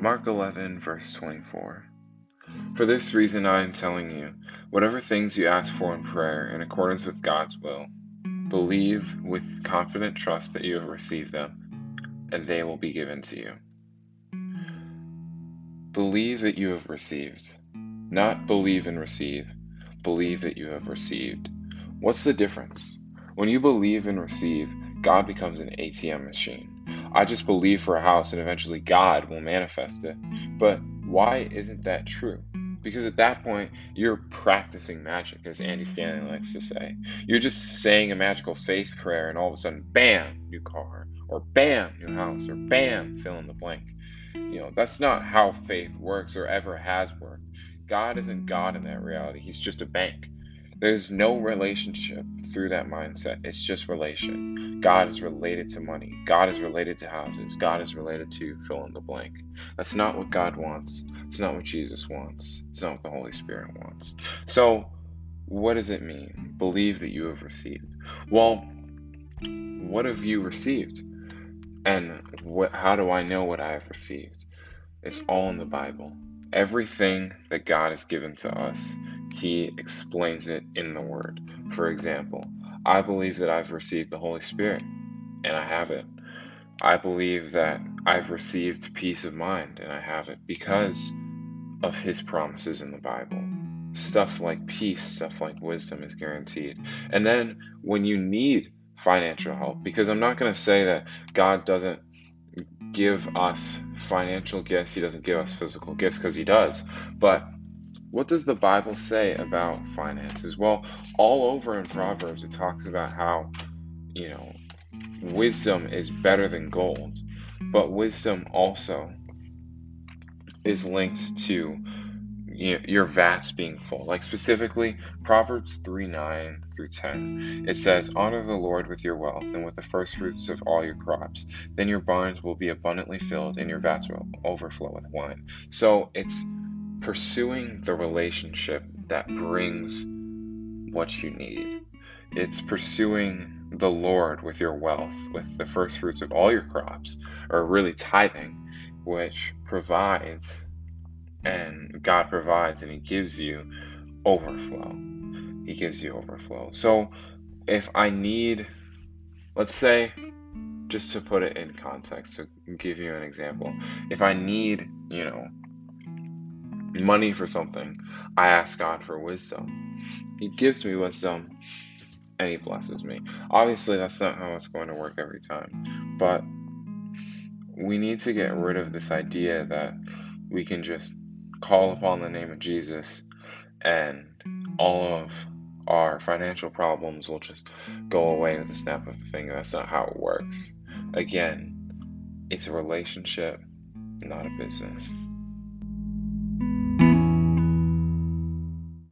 Mark 11, verse 24. For this reason I am telling you, whatever things you ask for in prayer in accordance with God's will, believe with confident trust that you have received them, and they will be given to you. Believe that you have received. Not believe and receive. Believe that you have received. What's the difference? When you believe and receive, God becomes an ATM machine. I just believe for a house and eventually God will manifest it. But why isn't that true? Because at that point, you're practicing magic, as Andy Stanley likes to say. You're just saying a magical faith prayer, and all of a sudden, bam, new car, or bam, new house, or bam, fill in the blank. You know, that's not how faith works or ever has worked. God isn't God in that reality, He's just a bank. There's no relationship through that mindset. It's just relation. God is related to money. God is related to houses. God is related to fill in the blank. That's not what God wants. It's not what Jesus wants. It's not what the Holy Spirit wants. So, what does it mean? Believe that you have received. Well, what have you received? And what, how do I know what I have received? It's all in the Bible. Everything that God has given to us he explains it in the Word. For example, I believe that I've received the Holy Spirit, and I have it. I believe that I've received peace of mind, and I have it because of His promises in the Bible. Stuff like peace, stuff like wisdom is guaranteed. And then when you need financial help, because I'm not going to say that God doesn't give us financial gifts, He doesn't give us physical gifts because He does. But what does the Bible say about finances? Well, all over in Proverbs, it talks about how, you know, wisdom is better than gold, but wisdom also is linked to you know, your vats being full. Like specifically, Proverbs 3 9 through 10. It says, Honor the Lord with your wealth and with the first fruits of all your crops. Then your barns will be abundantly filled and your vats will overflow with wine. So it's pursuing the relationship that brings what you need. It's pursuing the Lord with your wealth, with the first fruits of all your crops, or really tithing, which provides, and God provides, and He gives you overflow. He gives you overflow. So if I need, let's say, just to put it in context, to give you an example, if I need, you know, money for something, I ask God for wisdom. He gives me wisdom and He blesses me. Obviously, that's not how it's going to work every time, but we need to get rid of this idea that we can just call upon the name of Jesus and all of our financial problems will just go away with a snap of a finger. That's not how it works. Again, it's a relationship, not a business.